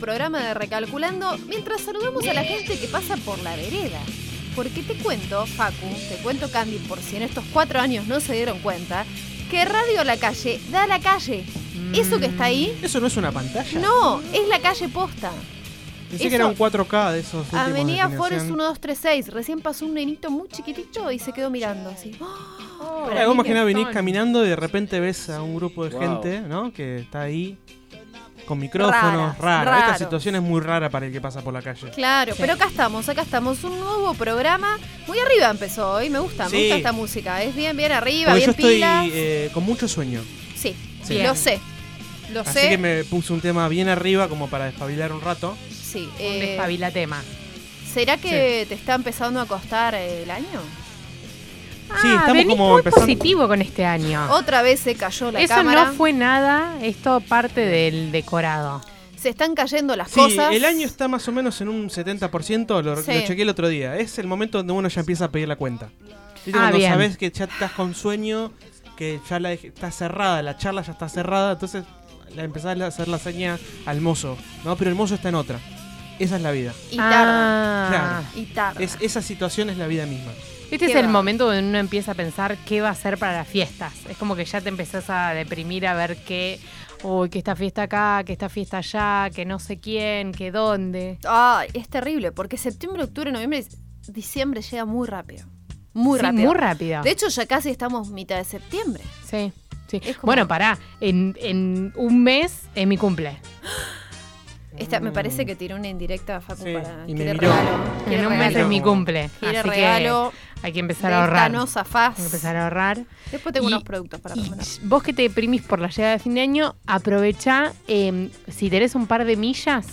programa de Recalculando, mientras saludamos a la gente que pasa por la vereda. Porque te cuento, Facu, te cuento Candy, por si en estos cuatro años no se dieron cuenta, que Radio La Calle da a la calle. Eso que está ahí, ¿Eso no es una pantalla? no, es la calle posta. Pensé eso- que era un 4K de esos Avenida de Forest generación. 1236. Recién pasó un nenito muy chiquitito y se quedó mirando así. Claro, Para vos mí imaginás venís caminando y de repente ves a un grupo de Wow. gente, ¿no? Que está ahí con micrófonos, Raras, rara. Esta situación es muy rara para el que pasa por la calle. Claro, pero acá estamos, acá estamos. Un nuevo programa. Muy arriba empezó hoy. Me gusta, me Sí. gusta esta música. Es bien, bien arriba, Porque yo bien estoy pilas. eh, con mucho sueño. Sí, Sí. lo sé. Lo Así sé. que me puse un tema bien arriba como para despabilar un rato. Sí. Un eh, despabilatema. ¿Será que te está empezando a costar el año? Sí, Ah, estamos venís como muy empezando- positivo con este año. Otra vez se cayó la Eso cámara. no fue nada, es todo parte del decorado. Se están cayendo las Sí, cosas. el año está más o menos en un 70%, lo, Sí. lo chequeé el otro día. Es el momento donde uno ya empieza a pedir la cuenta. ¿Viste Ah, cuando bien. sabes que ya estás con sueño, que ya la, está cerrada, la charla ya está cerrada, entonces le empezás a hacer la seña al mozo. No, pero el mozo está en otra. Esa es la vida. Y tarda. Ah. Y tarda. Es, esa situación es la vida misma. Este ¿Qué es el va? momento donde uno empieza a pensar qué va a hacer para las fiestas. Es como que ya te empezás a deprimir a ver qué, uy, que esta fiesta acá, que esta fiesta allá, que no sé quién, que dónde. Ay, es terrible, porque septiembre, octubre, noviembre, diciembre llega muy rápido. Muy Sí, rápido. Muy rápido. De hecho, ya casi estamos mitad de septiembre. sí, sí. Como- Bueno, pará, en, en un mes es mi cumple. Esta, me parece que tiró una indirecta a Facu Sí, para. y me miró. regalo. En un mes es mi cumple. Quiere así regalo. que hay que empezar de a esta ahorrar. no zafás. Hay que empezar a ahorrar. Después tengo Y- unos productos para Y vos que te deprimís por la llegada de fin de año, aprovecha, eh, si tenés un par de millas,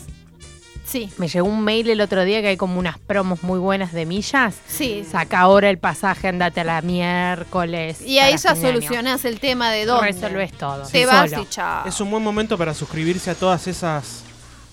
Sí, me llegó un mail el otro día que hay como unas promos muy buenas de millas. sí. Saca ahora el pasaje, andate a la miércoles. Y ahí ya solucionás el tema de dónde. Resolvés todo. Te sí, vas solo. y chao. Es un buen momento para suscribirse a todas esas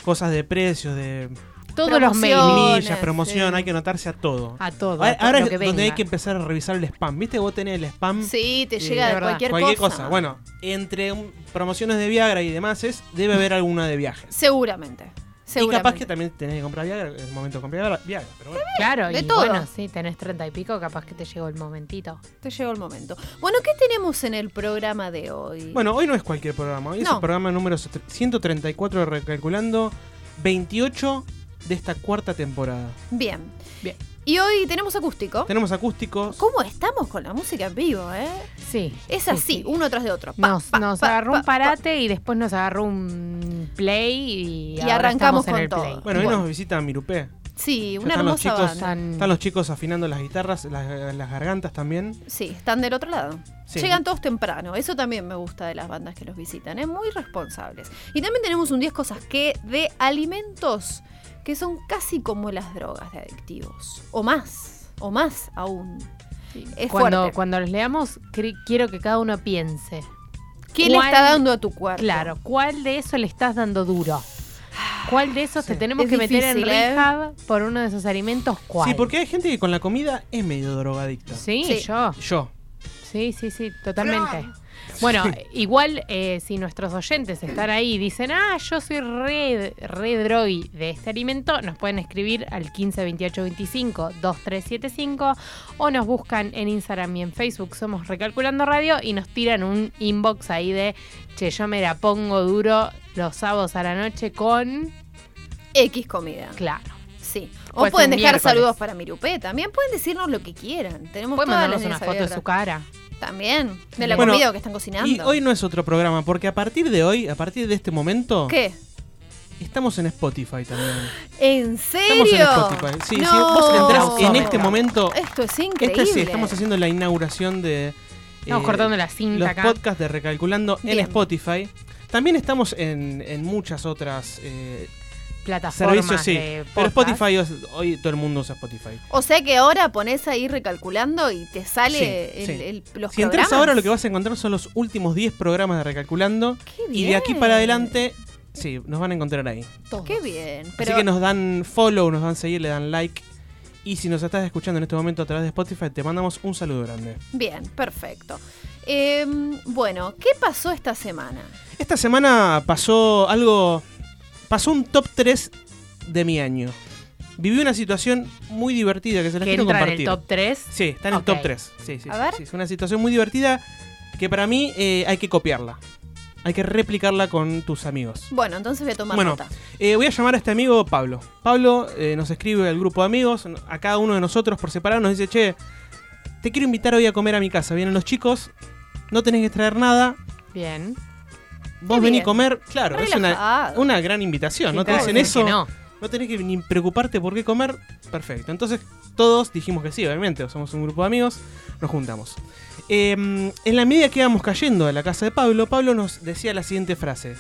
cosas de precios, de Todos los mails. Promoción, sí. hay que anotarse a todo. A todo. Ahora, a todo ahora lo es donde hay que empezar a revisar el spam. ¿Viste que vos tenés el spam? Sí, te Eh, llega de cualquier, Cualquier cosa. cosa. Bueno, entre un- promociones de Viagra y demás es, debe haber alguna de viajes. Seguramente. Y capaz que también tenés que comprar Viagra en el momento de comprar Viagra. Viagra, pero bueno. Claro, de y todo. bueno, sí, tenés treinta y pico, capaz que te llegó el momentito. Te llegó el momento. Bueno, ¿qué tenemos en el programa de hoy? Bueno, hoy no es cualquier programa. Hoy es el programa número 134 de Recalculando, 28 de esta cuarta temporada. Bien. Bien. Y hoy tenemos acústico. Tenemos acústicos. ¿Cómo estamos con la música en vivo, eh? Sí. Es sí, así, sí. uno tras de otro. Pa, Nos, pa, nos pa, agarró pa, un parate y después nos agarró un play y, Y ahora arrancamos con el todo. play. Bueno, hoy Bueno. nos visita Mirupé. Sí, una están los hermosa chicos- banda. Están- los chicos afinando las guitarras, las, las gargantas también. Sí, están del otro lado. Sí. Llegan todos temprano. Eso también me gusta de las bandas que los visitan. Es muy responsables. Y también tenemos un 10 cosas que de alimentos que son casi como las drogas de adictivos. O más. O más aún. Es cuando, fuerte. cuando los leamos, quiero que cada uno piense. ¿Qué le ¿Cuál- está dando a tu cuerpo? Claro, ¿cuál de eso le estás dando duro? ¿Cuál de esos te tenemos Es que meter en ¿eh? rehab por uno de esos alimentos? ¿Cuál? Sí, porque hay gente que con la comida es medio drogadicta. Sí, Sí. yo. Yo. Sí, sí, sí, totalmente. Bueno, igual eh, si nuestros oyentes están ahí y dicen, ah, yo soy re, re de este alimento, nos pueden escribir al 15 28 25 2375 o nos buscan en Instagram y en Facebook, somos Recalculando Radio, y nos tiran un inbox ahí de, che, yo me la pongo duro los sábados a la noche con... X comida. Claro. Sí. O Puede pueden dejar miércoles. saludos para Mirupé. También pueden decirnos lo que quieran. Tenemos Pueden mandarnos una foto de su cara. También. De la Bueno, comida que están cocinando. Y hoy no es otro programa, porque a partir de hoy, a partir de este momento, ¿Qué? estamos en Spotify también. ¿En serio? Estamos en Spotify. Sí, no. sí, vos entrás en este momento. Esto es Este increíble. sí, estamos haciendo la inauguración de. Estamos eh, cortando la cinta los acá. podcasts de Recalculando en. Spotify. También estamos en, en muchas otras eh, plataformas servicios sí. de Pero. Spotify, es- hoy todo el mundo usa Spotify. O sea que ahora pones ahí recalculando y te sale Sí, el, sí. el- los Si entras programas. ahora, lo que vas a encontrar son los últimos 10 programas de Recalculando. Qué Y de aquí bien. para adelante, sí, nos van a encontrar ahí. Qué bien. Pero Así que nos dan follow, nos dan seguir, le dan like. Y si nos estás escuchando en este momento a través de Spotify, te mandamos un saludo grande. bien, perfecto. Em, bueno, ¿qué pasó esta semana? Esta semana pasó algo. Pasó un top 3 de mi año. Viví una situación muy divertida que se las Que quiero entra en compartir. el top 3. Sí, está en el top 3. Sí, sí, A sí, ver. sí, Es una situación muy divertida que para mí eh, hay que copiarla. Hay que replicarla con tus amigos. Bueno, entonces voy a tomar Bueno, nota. Eh, voy a llamar a este amigo Pablo. Pablo eh, nos escribe al grupo de amigos, a cada uno de nosotros por separado, nos dice, che, te quiero invitar hoy a comer a mi casa. Vienen los chicos, no tenés que traer nada, Bien. Vos venís a comer. Claro, es una, una gran invitación, ¿no? Te ¿Quién dicen eso, no. no? tenés que ni preocuparte por qué comer. Perfecto. Entonces todos dijimos que sí, obviamente, somos un grupo de amigos, nos juntamos. Eh, en la medida que íbamos cayendo a la casa de Pablo, Pablo nos decía la siguiente frase.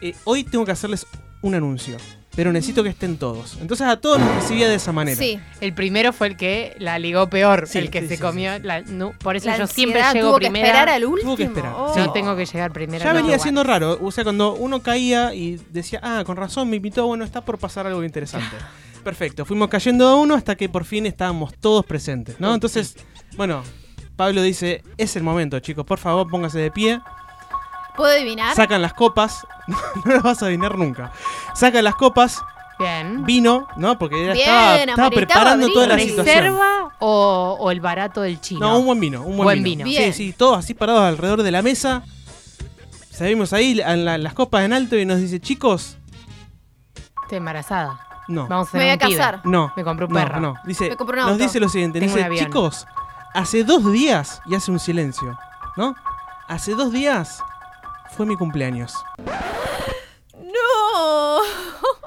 Eh, hoy tengo que hacerles un anuncio, pero necesito que estén todos. Entonces a todos nos recibía de esa manera. Sí, El primero fue el que la ligó peor, Sí, el que sí, se sí, comió. la- no, por eso la yo siempre llego tuvo que primera. esperar al último. Tuvo que esperar, Oh. sí. Yo tengo que llegar primero. Ya venía lugar. siendo raro, o sea, cuando uno caía y decía, ah, con razón me invitó, bueno, está por pasar algo interesante. Perfecto, fuimos cayendo a uno hasta que por fin estábamos todos presentes, ¿no? Entonces, bueno, Pablo dice, es el momento, chicos, por favor, póngase de pie, ¿Puedo adivinar? sacan las copas, no las vas a adivinar nunca, sacan las copas, Bien. vino, ¿no? Porque Bien, estaba, preparando toda la situación. ¿Reserva o, o el barato del chino? No, un buen vino, un buen, Buen vino. vino. Bien. Sí, sí, todos así parados alrededor de la mesa. Salimos ahí, en la- las copas en alto y nos dice, chicos, Estoy embarazada. no. Vamos a Me voy a pibe. casar. No. Me compré un no, perro. No, dice, Me compré un nos dice lo siguiente, Tengo dice, chicos, hace dos días, y hace un silencio, ¿no? Hace dos días fue mi cumpleaños. ¡No!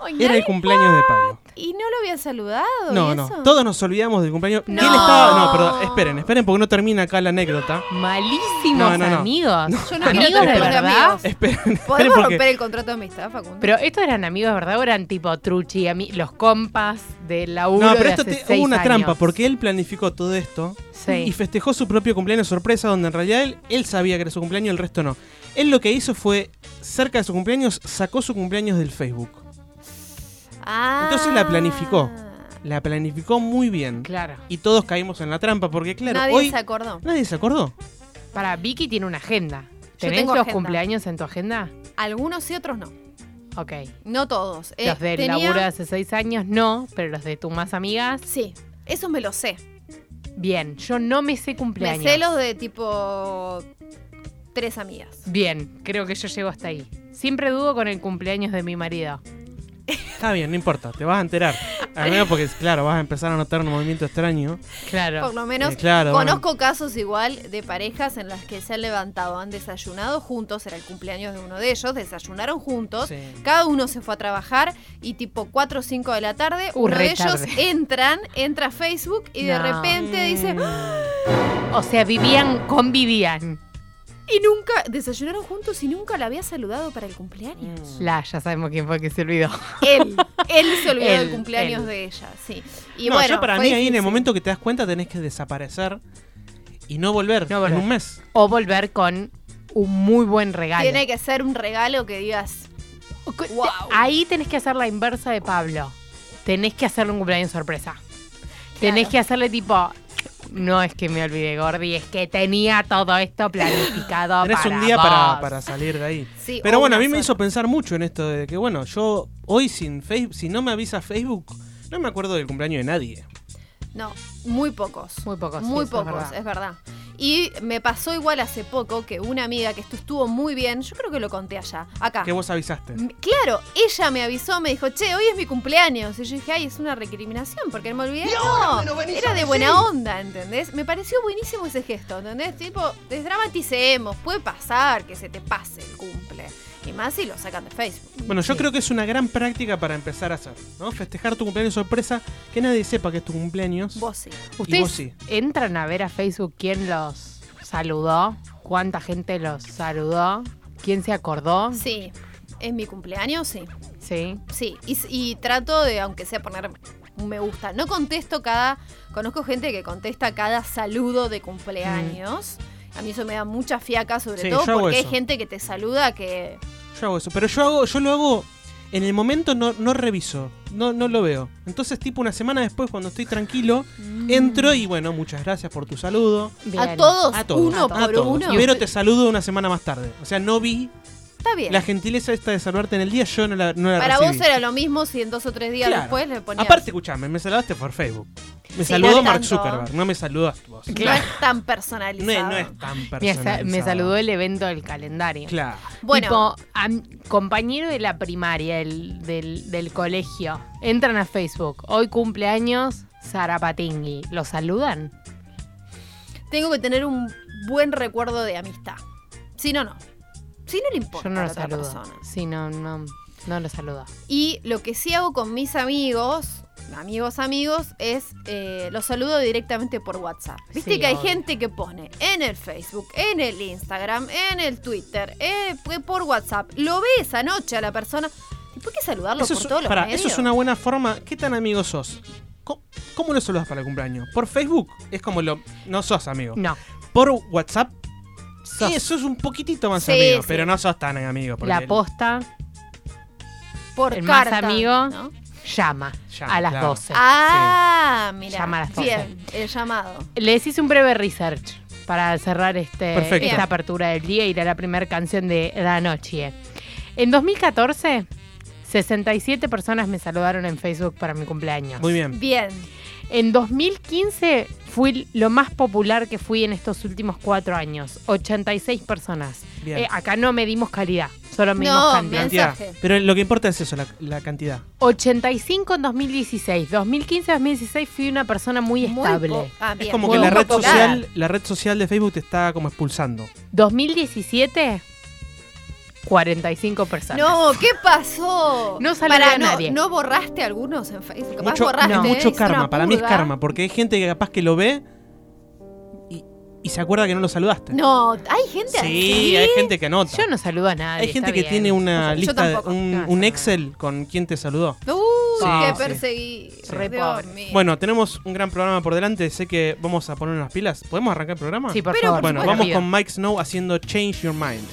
Era el cumpleaños de Pablo. ¿Y no lo habían saludado? No, y no, eso? todos nos olvidamos del cumpleaños. Y No. él estaba, no, perdón, esperen, esperen porque no termina acá la anécdota. Malísimos No, no, no. amigos. Yo no amigos de verdad. amigos. Esperen, esperen ¿Podemos porque romper el contrato de amistad, Facundo? Pero estos eran amigos verdad o eran tipo truchi, los compas de la U. No, pero de esto hace te- seis hubo una años. trampa porque él planificó todo esto Sí. y festejó su propio cumpleaños sorpresa donde en realidad él, él sabía que era su cumpleaños, el resto no. Él lo que hizo fue, cerca de su cumpleaños, sacó su cumpleaños del Facebook. Ah. entonces la planificó. La planificó muy bien. Claro. Y todos caímos en la trampa porque, claro, Nadie hoy se acordó. nadie se acordó. Para, Vicky tiene una agenda. ¿Tenés tengo los agenda. cumpleaños en tu agenda? Algunos y otros no. Ok. No todos. Eh, los del tenía- laburo de hace seis años no, pero los de tus más amigas, Sí, eso me lo sé. bien. Yo no me sé Me cumpleaños. sé los de tipo tres amigas. Bien, creo que yo llego hasta ahí. Siempre dudo con el cumpleaños de mi marido. Está bien, no importa, te vas a enterar. Al menos porque, claro, vas a empezar a notar un movimiento extraño. Claro. Por lo menos Eh, claro, conozco casos igual de parejas en las que se han levantado, han desayunado juntos, era el cumpleaños de uno de ellos, desayunaron juntos, Sí. cada uno se fue a trabajar y tipo 4 o 5 de la tarde, Uh, uno de ellos tarde. entran, entra a Facebook y de repente dice, O sea, vivían, convivían. Y nunca, desayunaron juntos y nunca la había saludado para el cumpleaños. La, ya sabemos quién fue que se olvidó. Él, él se olvidó del Él, cumpleaños él. de ella, sí. Y no, bueno, yo para fue mí ahí en el difícil. momento que te das cuenta tenés que desaparecer y no volver, No volver. en un mes. O volver con un muy buen regalo. Tiene que ser un regalo que digas, Wow. Ahí tenés que hacer la inversa de Pablo. Tenés que hacerle un cumpleaños sorpresa. Tenés que hacerle tipo. No es que me olvidé, Gordi, es que tenía todo esto planificado. Tenés para un día para, vos. para salir de ahí. sí. Pero bueno, a mí me hizo pensar mucho en esto de que, bueno, yo hoy sin Facebook, si no me avisa Facebook, no me acuerdo del cumpleaños de nadie. No, muy pocos. Muy pocos, sí, Muy es pocos, verdad. es verdad. Y me pasó igual hace poco que una amiga que esto estuvo muy bien, yo creo que lo conté allá, acá. Que vos avisaste. Claro, ella me avisó, me dijo, che, hoy es mi cumpleaños. Y yo dije, ay, es una recriminación, porque me olvidé. No, era de buena onda, ¿entendés? Me pareció buenísimo ese gesto, ¿entendés? Tipo, desdramaticemos, puede pasar que se te pase el cumple. Y más si lo sacan de Facebook. Bueno, yo Sí. creo que es una gran práctica para empezar a hacer, ¿no? Festejar tu cumpleaños sorpresa, que nadie sepa que es tu cumpleaños. Vos sí. ¿Ustedes vos sí. entran a ver a Facebook quién los saludó? ¿Cuánta gente los saludó? ¿Quién se acordó? Sí, es mi cumpleaños, sí. Sí. Sí, y, trato de, aunque sea poner un me gusta. No contesto cada. Conozco gente que contesta cada saludo de cumpleaños. A mí eso me da mucha fiaca, sobre Sí, todo porque hay gente que te saluda que. Yo hago eso, pero yo hago, yo lo hago en el momento no, no reviso, no, no lo veo. Entonces, tipo una semana después, cuando estoy tranquilo, entro y bueno, muchas gracias por tu saludo. Bien. A todos, A todos. uno A por todos. uno. Y Vero te saludo una semana más tarde. O sea, no vi Está bien. la gentileza esta de saludarte en el día, yo no la, no la Para recibí. vos era lo mismo si en dos o tres días Claro. después le ponías. Aparte, escuchame, me saludaste por Facebook. Me Sí, saludó no Mark tanto. Zuckerberg, no me saludas vos. no es tan No personalizado. es, no es tan personalizado. me saludó el evento del calendario. Claro. Bueno, Tipo, compañero de la primaria, el- del, del colegio, entran a Facebook. Hoy cumpleaños Sara Patingui. ¿Lo saludan? tengo que tener un buen recuerdo de amistad. Si no, no. Si no le importa Yo no a lo la otra saludo. persona. Sí, no, no, no lo saludo. Y lo que sí hago con mis amigos, amigos, amigos, es eh, los saludo directamente por WhatsApp. Viste Sí, que hay obvio. gente que pone en el Facebook, en el Instagram, en el Twitter, eh, por WhatsApp. Lo ve esa noche a la persona. ¿Y por qué saludarlo Eso por es, todos los medios? eso es una buena forma. ¿Qué tan amigo sos? ¿Cómo, cómo lo saludas para el cumpleaños? ¿Por Facebook? Es como lo. No sos amigo. No. Por WhatsApp. Sos Eso es un poquito más Sí, amigo, sí. pero no sos tan amigo. la posta por el más carta, amigo. ¿no? Llama, Llama, a las claro. 12. Ah, mira. Llama a las doce. Bien, el llamado. Les hice un breve research para cerrar este, Perfecto. esta apertura del día y ir a la primera canción de la noche. En 2014, 67 personas me saludaron en Facebook para mi cumpleaños. Muy bien. Bien. En 2015 fui lo más popular que fui en estos últimos cuatro años. 86 personas. Bien. Eh, acá no medimos calidad, solo medimos No, cantidad. mensaje. Pero lo que importa es eso, la, la cantidad. 85 en 2016. 2015-2016 fui una persona muy Muy estable. ah, es como muy que la red popular. social, la red social de Facebook te está como expulsando. 2017, 45 personas. No, ¿qué pasó? No saludé Pará, a no, nadie. ¿No borraste algunos en Facebook? Capaz Mucho, borraste. no. mucho karma, para mí es karma, porque hay gente que capaz que lo ve y, y se acuerda que no lo saludaste. No, hay gente así. sí, hay gente que anota. Yo no saludo a nadie. hay gente que bien. tiene una Yo lista, de- tampoco. un, No, un yo Excel con quién te saludó. Uh, Sí, qué sí. perseguí. Mío. Bueno, tenemos un gran programa por delante. Sé que vamos a poner unas pilas. ¿Podemos arrancar el programa? Sí, por Pero, favor. por Bueno, supuesto. vamos con Mike Snow haciendo Change Your Mind.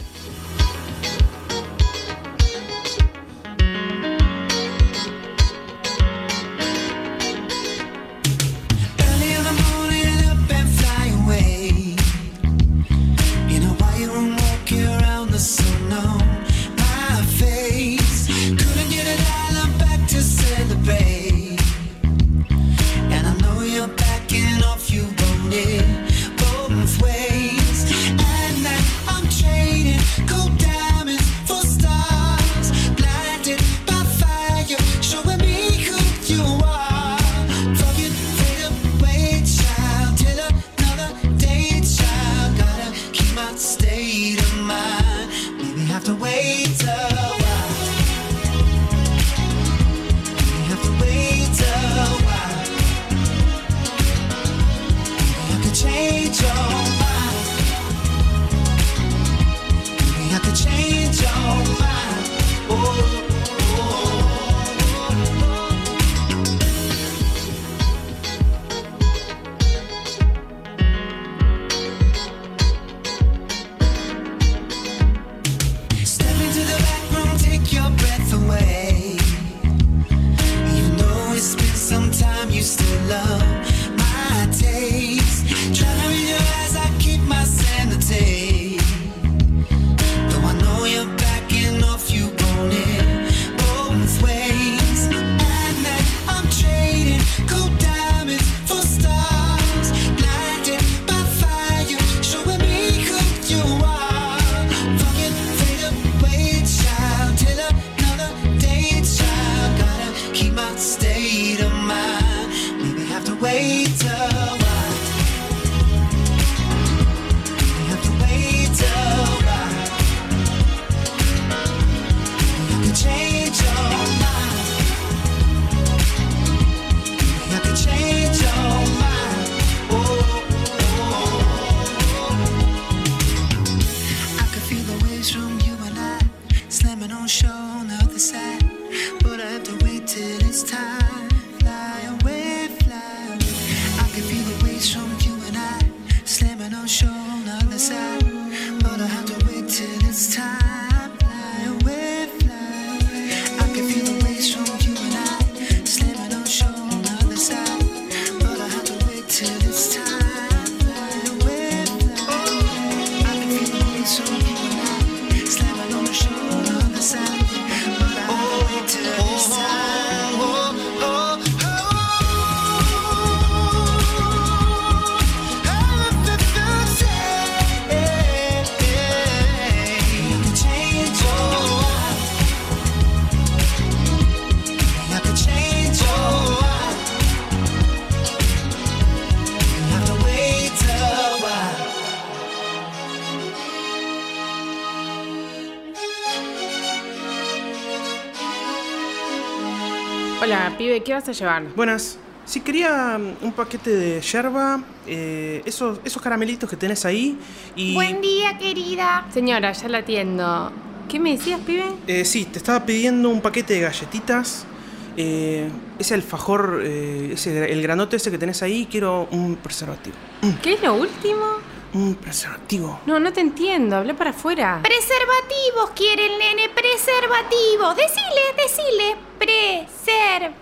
Hola, pibe, ¿qué vas a llevar? Buenas. Si quería mm, un paquete de yerba, eh, esos, esos caramelitos que tenés ahí y... Buen día, querida. Señora, ya la atiendo. ¿Qué me decías, pibe? Eh, sí, te estaba pidiendo un paquete de galletitas. Eh, ese alfajor, eh, ese, el granote ese que tenés ahí, quiero un preservativo. ¿Qué es lo último? Un preservativo. No, no te entiendo. Hablé para afuera. Preservativos quiere el nene, preservativos. Decile, decile, preservativos.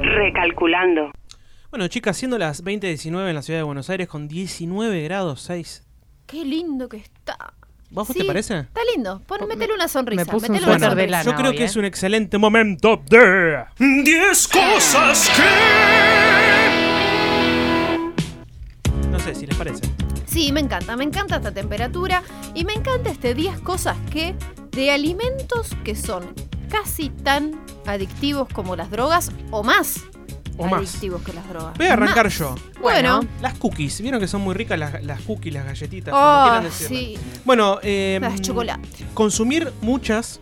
Recalculando. Bueno, chicas, siendo las 20.19 en la ciudad de Buenos Aires con 19 grados 6. Qué lindo que está. ¿Vos Sí, te parece? Está lindo. Pon, métele una sonrisa. me puse un suéter de lana. yo creo hoy, que ¿eh? es un excelente momento de 10 cosas que... sé si les parece. Sí, me encanta, me encanta esta temperatura y me encanta este 10 cosas que de alimentos que son casi tan adictivos como las drogas o más O más. adictivos que las drogas. Voy a arrancar Más. yo. Bueno, Las cookies. ¿Vieron que son muy ricas las, las cookies, las galletitas? como oh, sí, Bueno, eh, las chocolate. consumir muchas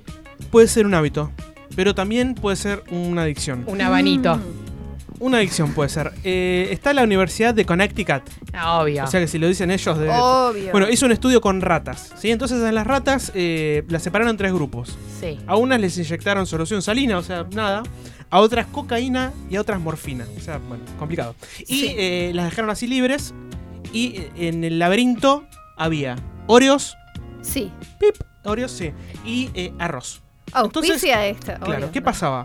puede ser un hábito, pero también puede ser una adicción. Un abanito. Mm. Una adicción puede ser. Eh, está la Universidad de Connecticut, Ah, Obvio. o sea que si lo dicen ellos... de- Obvio. Bueno, hizo un estudio con ratas, ¿sí? Entonces a las ratas eh, las separaron en tres grupos. sí. A unas les inyectaron solución salina, o sea, nada. A otras cocaína y a otras morfina. O sea, bueno, complicado. Y Sí. eh, las dejaron así libres. Y eh, en el laberinto había Oreos, Sí. pip, Oreos, sí. Y eh, arroz. Auspicia esta. Claro, obvio. ¿qué pasaba?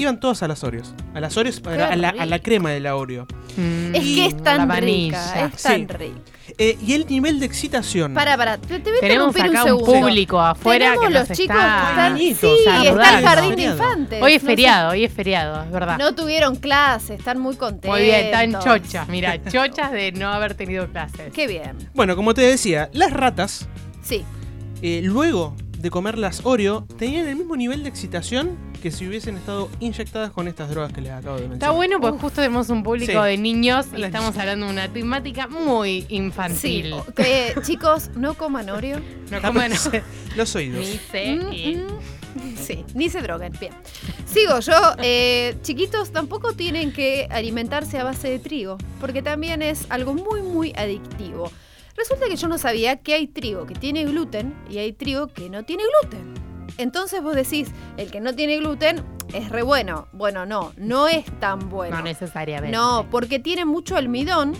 Iban todas a las Oreos. A las Oreos, a la, a la- a rico. la crema de la Oreo. Mm, Es que es tan rica, es tan Sí. rica. Eh, y el nivel de excitación. Para, para, te, te voy a Tenemos acá un público afuera Tenemos que los nos chicos está que están, sí, Bonitos, está el jardín de infantes. Hoy es No sé- feriado, hoy es feriado, es verdad. No tuvieron clase, están muy contentos. Muy bien, están chochas, mira, chochas de no haber tenido clases. Qué bien. Bueno, como te decía, las ratas, Sí. eh, luego de comer las Oreo, tenían el mismo nivel de excitación que si hubiesen estado inyectadas con estas drogas que les acabo de mencionar. Está bueno porque justo tenemos un público Sí. de niños y estamos hablando de una temática muy Sí. infantil. que, chicos, no coman Oreo. No coman Los oídos. ni se Mm, mm. Sí, ni se droguen. Bien. Sigo yo. eh, chiquitos tampoco tienen que alimentarse a base de trigo, porque también es algo muy, muy adictivo. Resulta que yo no sabía que hay trigo que tiene gluten y hay trigo que no tiene gluten. Entonces vos decís, el que no tiene gluten es re bueno. Bueno, no, no es tan bueno. No necesariamente. No, porque tiene mucho almidón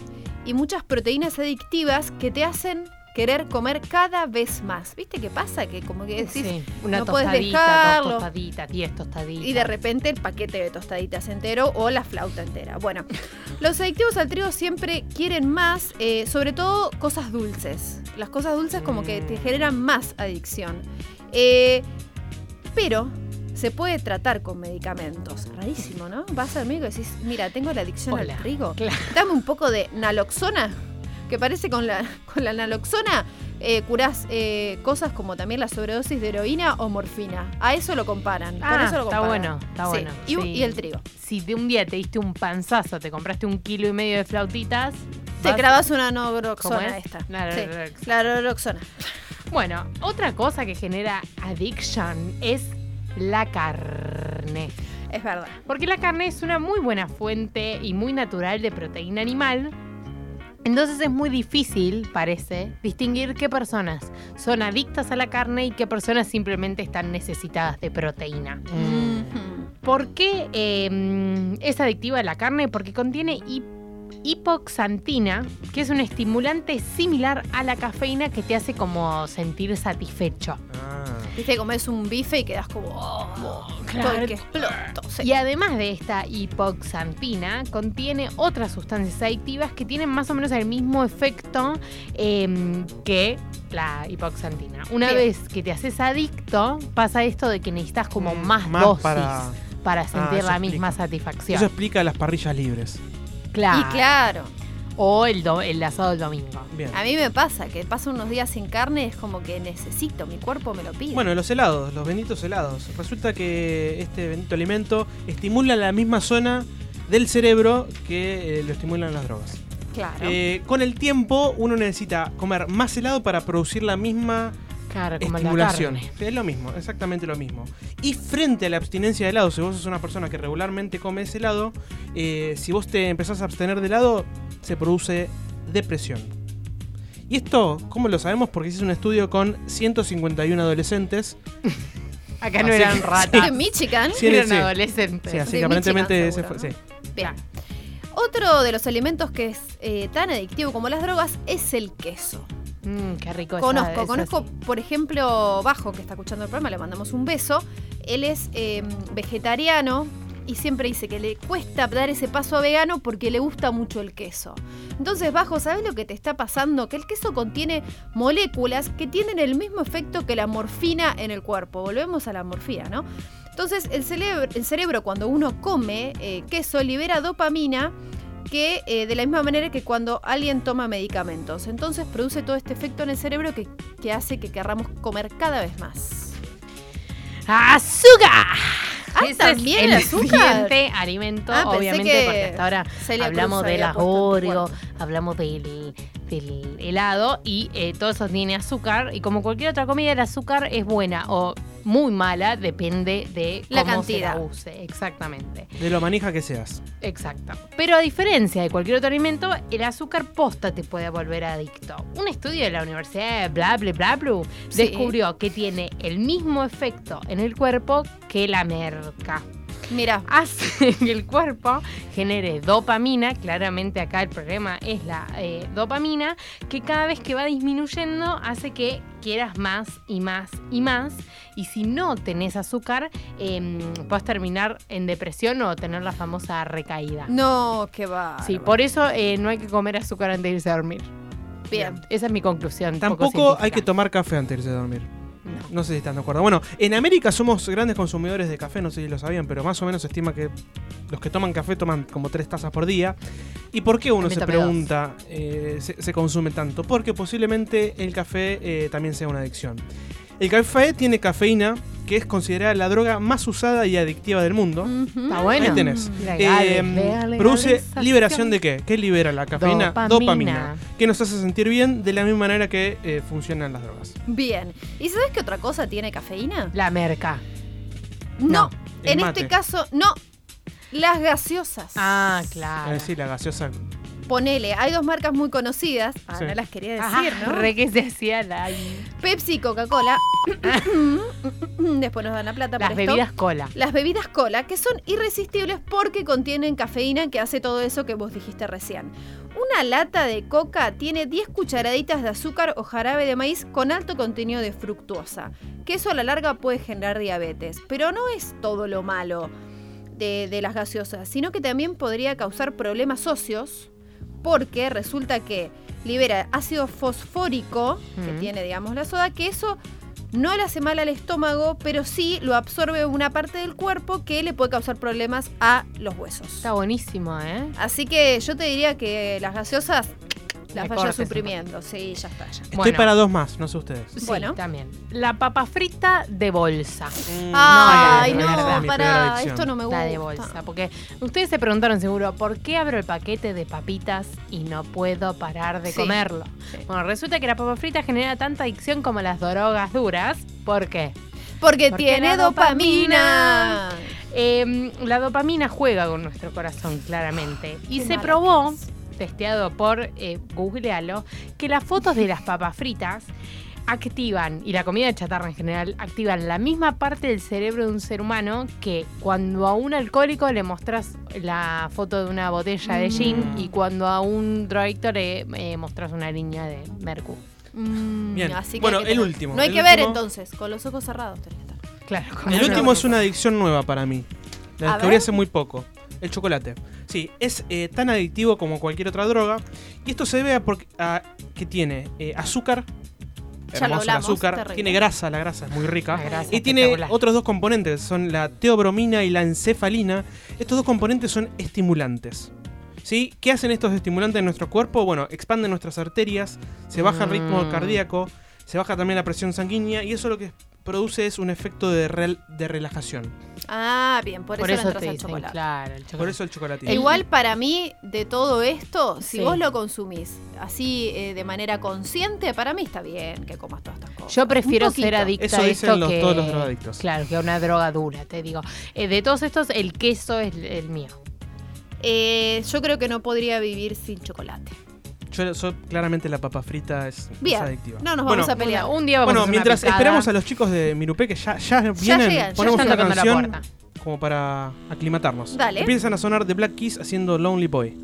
y muchas proteínas adictivas que te hacen querer comer cada vez más. ¿Viste qué pasa? Que como que decís, Sí, una no puedes dejarlo. dos tostaditas, diez tostaditas. y de repente el paquete de tostaditas entero o la flauta entera. Bueno, los adictivos al trigo siempre quieren más, eh, sobre todo cosas dulces. Las cosas dulces como que te Mm. generan más adicción. Eh, pero se puede tratar con medicamentos. Rarísimo, ¿no? Vas al médico y decís, mira, tengo la adicción Hola. al trigo. Claro. Dame un poco de naloxona, que parece con la, con la naloxona eh, curás eh, cosas como también la sobredosis de heroína o morfina. A eso lo comparan. Ah, eso lo está comparan. bueno, está Sí, bueno. Y, Sí. y el trigo. Si de un día te diste un panzazo, te compraste un kilo y medio de flautitas. Te cravas una ¿Cómo naloxona es? esta. La Sí. Bueno, otra cosa que genera addiction es la carne. Es verdad. Porque la carne es una muy buena fuente y muy natural de proteína animal. Entonces es muy difícil, parece, distinguir qué personas son adictas a la carne y qué personas simplemente están necesitadas de proteína. Ujú. ¿Por qué eh, es adictiva la carne? Porque contiene hip- hipoxantina, que es un estimulante similar a la cafeína que te hace como sentir satisfecho. Ah. Viste, comes un bife y quedas como. Oh, Claro. estoy que exploto. Sí. Y además de esta hipoxantina, contiene otras sustancias adictivas que tienen más o menos el mismo efecto em, que la hipoxantina. Una Bien. vez que te haces adicto, pasa esto de que necesitas como Mm, más, más dosis para- para, sentir eso la explica. misma Eso satisfacción. explica las parrillas libres. Claro. Y claro, O el, do- el asado del domingo. Bien. a mí me pasa que paso unos días sin carne, es como que necesito, mi cuerpo me lo pide. Bueno, los helados, los benditos helados. Resulta que este bendito alimento estimula la misma zona del cerebro que eh, lo estimulan las drogas. claro. Eh, con el tiempo, uno necesita comer más helado para producir la misma Claro, como la estimulación. carne. Es lo mismo, exactamente lo mismo. Y frente a la abstinencia de helado, si vos sos una persona que regularmente come ese helado, eh, si vos te empezás a abstener de helado, se produce depresión. Y esto, ¿cómo lo sabemos? Porque hizo un estudio con 151 adolescentes. Acá no Así eran que- ratas. En Michigan. Sí, eran sí. adolescentes. Sí, así De que aparentemente Michigan, ese fue. ¿no? sí. Bien. Otro de los alimentos que es eh, tan adictivo como las drogas es el queso. Mm, qué rico esa- Conozco, esa conozco, sí. por ejemplo, Bajo, que está escuchando el programa, le mandamos un beso. Él es eh, vegetariano y siempre dice que le cuesta dar ese paso a vegano porque le gusta mucho el queso. Entonces, Bajo, ¿sabes lo que te está pasando? Que el queso contiene moléculas que tienen el mismo efecto que la morfina en el cuerpo. Volvemos a la morfina, ¿no? Entonces, el cerebro, el cerebro cuando uno come eh, queso libera dopamina que eh, de la misma manera que cuando alguien toma medicamentos. Entonces produce todo este efecto en el cerebro que, que hace que querramos comer cada vez más. ¡Azúcar! Ah, Ese ¿también es el azúcar? siguiente alimento, Ah, obviamente, que porque hasta ahora hablamos Cruz de había las puesto en tu Oreo, hablamos del, del helado y eh, todo eso tiene azúcar. Y como cualquier otra comida, el azúcar es buena o muy mala, depende de La cómo se cantidad. la use. Exactamente. De lo manija que seas. Exacto. Pero a diferencia de cualquier otro alimento, el azúcar posta te puede volver adicto. Un estudio de la Universidad de bla bla bla bla Sí. descubrió que tiene el mismo efecto en el cuerpo que la merca. Mira, Hace que el cuerpo genere dopamina, claramente acá el problema es la eh, dopamina, que cada vez que va disminuyendo hace que quieras más y más y más. Y si no tenés azúcar, eh, puedes terminar en depresión o tener la famosa recaída. no, qué va. Sí, por eso eh, no hay que comer azúcar antes de irse a dormir. Bien. Esa es mi conclusión. poco Tampoco hay que tomar café antes de irse a dormir. No. No sé si están de acuerdo. Bueno, en América somos grandes consumidores de café, no sé si lo sabían, pero más o menos se estima que los que toman café toman como tres tazas por día. ¿Y por qué uno se pregunta eh, se, se consume tanto? Porque posiblemente el café eh, también sea una adicción. El café tiene cafeína, que es considerada la droga más usada y adictiva del mundo. Ujú. Está bueno. Ahí tenés. Eh, produce liberación de qué? ¿Qué libera la cafeína? Dopamina. Que nos hace sentir bien de la misma manera que eh, funcionan las drogas. Bien. ¿Y sabes qué otra cosa tiene cafeína? La merca. No. En mate. este caso, no. Las gaseosas. Ah, claro. decir, la gaseosa. Ponele, hay dos marcas muy conocidas. Ah, Sí. no las quería Ajá, decir, ¿no? Re que se hacía la, Pepsi y Coca-Cola. Después nos dan la plata las por esto. bebidas cola. Las bebidas cola, que son irresistibles porque contienen cafeína que hace todo eso que vos dijiste recién. Una lata de coca tiene 10 cucharaditas de azúcar o jarabe de maíz con alto contenido de fructuosa, que eso a la larga puede generar diabetes. Pero no es todo lo malo de, de las gaseosas, sino que también podría causar problemas óseos porque resulta que libera ácido fosfórico que tiene, digamos, la soda, que eso no le hace mal al estómago, pero sí lo absorbe una parte del cuerpo que le puede causar problemas a los huesos. Está buenísimo, ¿eh? Así que yo te diría que las gaseosas las Me vaya cortes un suprimiendo. Sí, ya está, ya. Estoy Bueno. para dos más, no sé ustedes. Sí, Bueno. también. La papa frita de bolsa. Ay, no, no, para, esto no me gusta. La de bolsa. Porque ustedes se preguntaron seguro, ¿por qué abro el paquete de papitas y no puedo parar de Sí. comerlo? Sí. Bueno, resulta que la papa frita genera tanta adicción como las drogas duras. ¿Por qué? Porque, Porque tiene la dopamina. Eh, la dopamina juega con nuestro corazón, claramente. Y Qué se probó, es. Testeado por eh, googlealo, que las fotos de las papas fritas activan, y la comida de chatarra en general, activan la misma parte del cerebro de un ser humano que cuando a un alcohólico le mostras la foto de una botella de gin Mm. y cuando a un drogadicto le eh, mostras una línea de Mercu. Mm, Bien. así que Bueno, que el tener- último, No hay el que ver entonces, con los ojos cerrados tenés que estar. Claro, El último es una adicción nueva para mí. La descubrí hace muy poco. El chocolate. Sí, es eh, tan adictivo como cualquier otra droga. Y esto se debe a, porque- a que tiene eh, azúcar. Ya hermoso el azúcar. Tiene grasa, la grasa es muy rica. Grasa Y tiene otros dos componentes, son la teobromina y la encefalina. Estos dos componentes son estimulantes. ¿Sí? ¿Qué hacen estos estimulantes en nuestro cuerpo? Bueno, expanden nuestras arterias, se baja el ritmo Mm. cardíaco, se baja también la presión sanguínea y eso lo que produce es un efecto de, rel- de relajación. Ah, bien, por, Por eso, eso le te entras al dicen, chocolate. claro, el chocolate. Por eso el chocolate. Igual para mí, de todo esto, si Sí. vos lo consumís así eh, de manera consciente, para mí está bien que comas todas estas cosas. Yo prefiero ser adicta Eso a dicen esto los- que todos los drogadictos. Claro, que a una droga dura, te digo. Eh, de todos estos, el queso es el mío. Eh, yo creo que no podría vivir sin chocolate. Yo, yo- claramente la papa frita es, adictiva. no nos Bueno, vamos a pelear. Un día vamos a Bueno, hacer una mientras esperamos a los chicos de Mirupé que ya, ya vienen, llegan, ponemos una canción puerta. como para aclimatarnos. Dale. Empiezan a sonar The Black Keys haciendo Lonely Boy.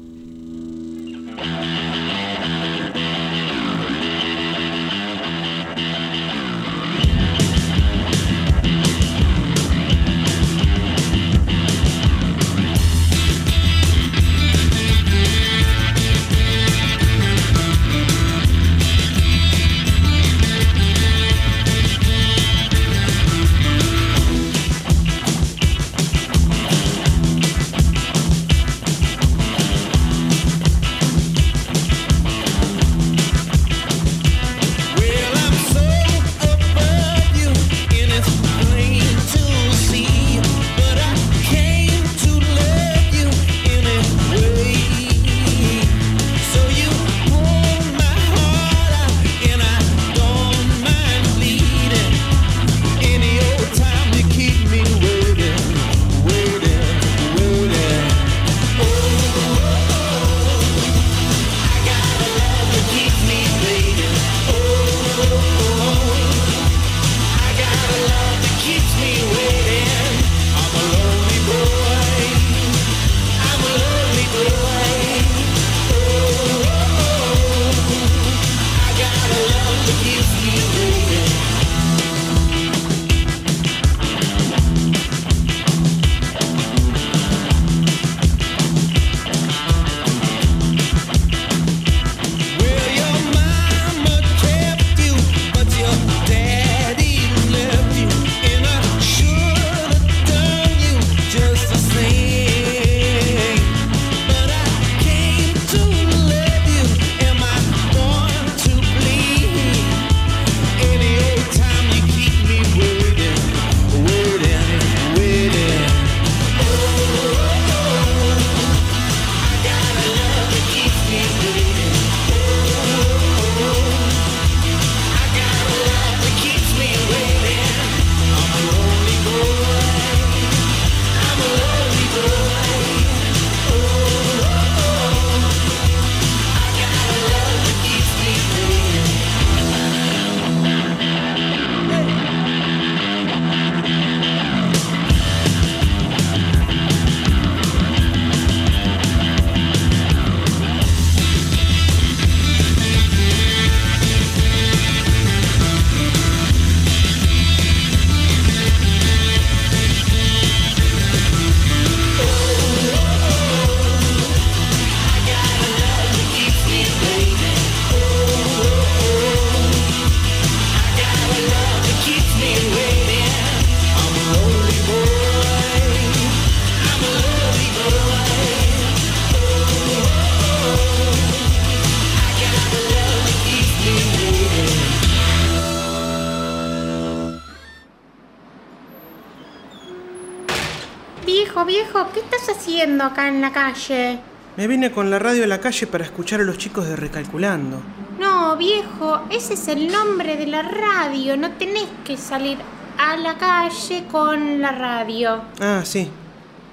Acá en la calle? Me vine con la radio a la calle para escuchar a los chicos de Recalculando. No, viejo, ese es el nombre de la radio. No tenés que salir a la calle con la radio. Ah, sí.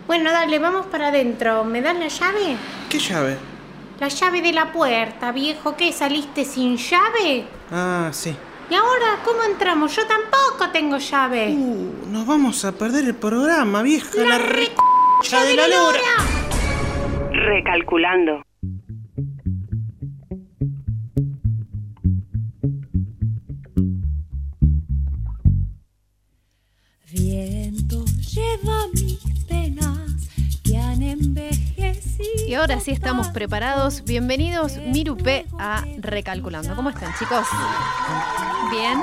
Bueno, dale, vamos para adentro. ¿Me das la llave? ¿Qué llave? La llave de la puerta, viejo. ¿Qué? ¿Saliste sin llave? Ah, sí. ¿Y ahora cómo entramos? Yo tampoco tengo llave. Uh, nos vamos a perder el programa, vieja. La, re... ¡Ya de la lora. Recalculando. Viento lleva mis penas que han envejecido. Y ahora sí estamos preparados. Bienvenidos, Mirupe, a Recalculando. ¿Cómo están, chicos? Bien.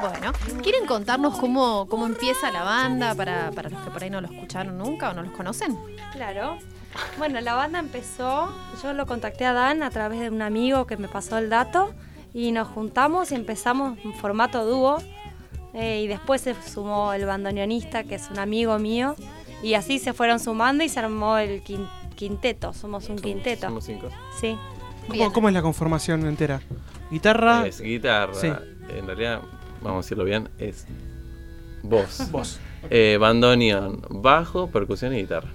Bueno, ¿quieren contarnos cómo, cómo empieza la banda para, para los que por ahí no lo escucharon nunca o no los conocen? Claro. Bueno, la banda empezó, yo lo contacté a Dan a través de un amigo que me pasó el dato y nos juntamos y empezamos en formato dúo eh, y después se sumó el bandoneonista que es un amigo mío y así se fueron sumando y se armó el quin- quinteto, somos un quinteto. Somos cinco. Sí. ¿Cómo, cómo es la conformación entera? Guitarra. Es guitarra, Sí. en realidad, vamos a decirlo bien, es voz. Vos. Eh, bandoneón, bajo, percusión y guitarra.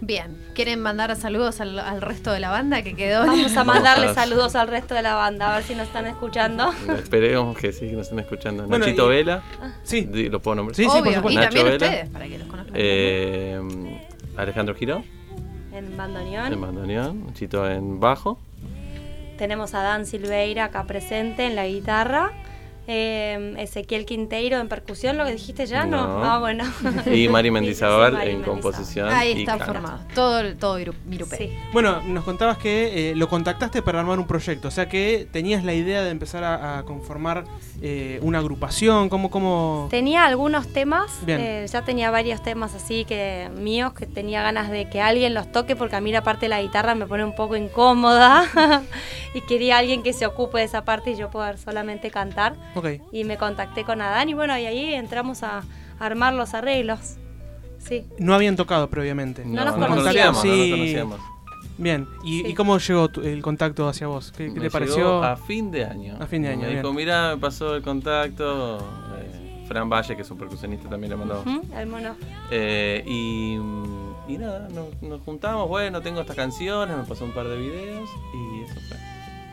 Bien, ¿quieren mandar saludos al, al resto de la banda que quedó? Vamos a mandarle Vamos. saludos al resto de la banda, a ver si nos están escuchando. Esperemos que sí, que nos estén escuchando. Bueno, Nachito y- Vela, Sí. di- lo puedo nombrar. Sí, sí, por Obvio, supuesto. y Nacho también Vela. ustedes, para que los conozcan. Eh, Alejandro Giró, En bandoneón. en bandoneón, Nachito en bajo. Tenemos a Dan Silveira acá presente en la guitarra. Eh, Ezequiel Quinteiro en percusión, lo que dijiste ya, ¿no? No. Ah, bueno. Y Mari Mendizábal en Mendizábal. composición. Ahí está formado. Todo, el- todo. Sí. Bueno, nos contabas que eh, lo contactaste para armar un proyecto, o sea que tenías la idea de empezar a, a conformar eh, una agrupación, ¿cómo, cómo... Tenía algunos temas, eh, ya tenía varios temas así que míos que tenía ganas de que alguien los toque porque a mí la parte de la guitarra me pone un poco incómoda y quería alguien que se ocupe de esa parte y yo poder solamente cantar. Y me contacté con Adán y bueno, y ahí entramos a armar los arreglos. Sí. No habían tocado previamente. No nos no conocíamos. conocíamos, no nos conocíamos. Bien, ¿y, Sí. y cómo llegó tu- el contacto hacia vos? ¿Qué, qué Me te pareció? llegó A fin de año. A fin de año, Me dijo, mira, me pasó el contacto. eh, Fran Valle, que es un percusionista, también le mandó. Mono. Eh, y, y nada, nos, nos juntamos, bueno, tengo estas canciones, me pasó un par de videos y eso fue.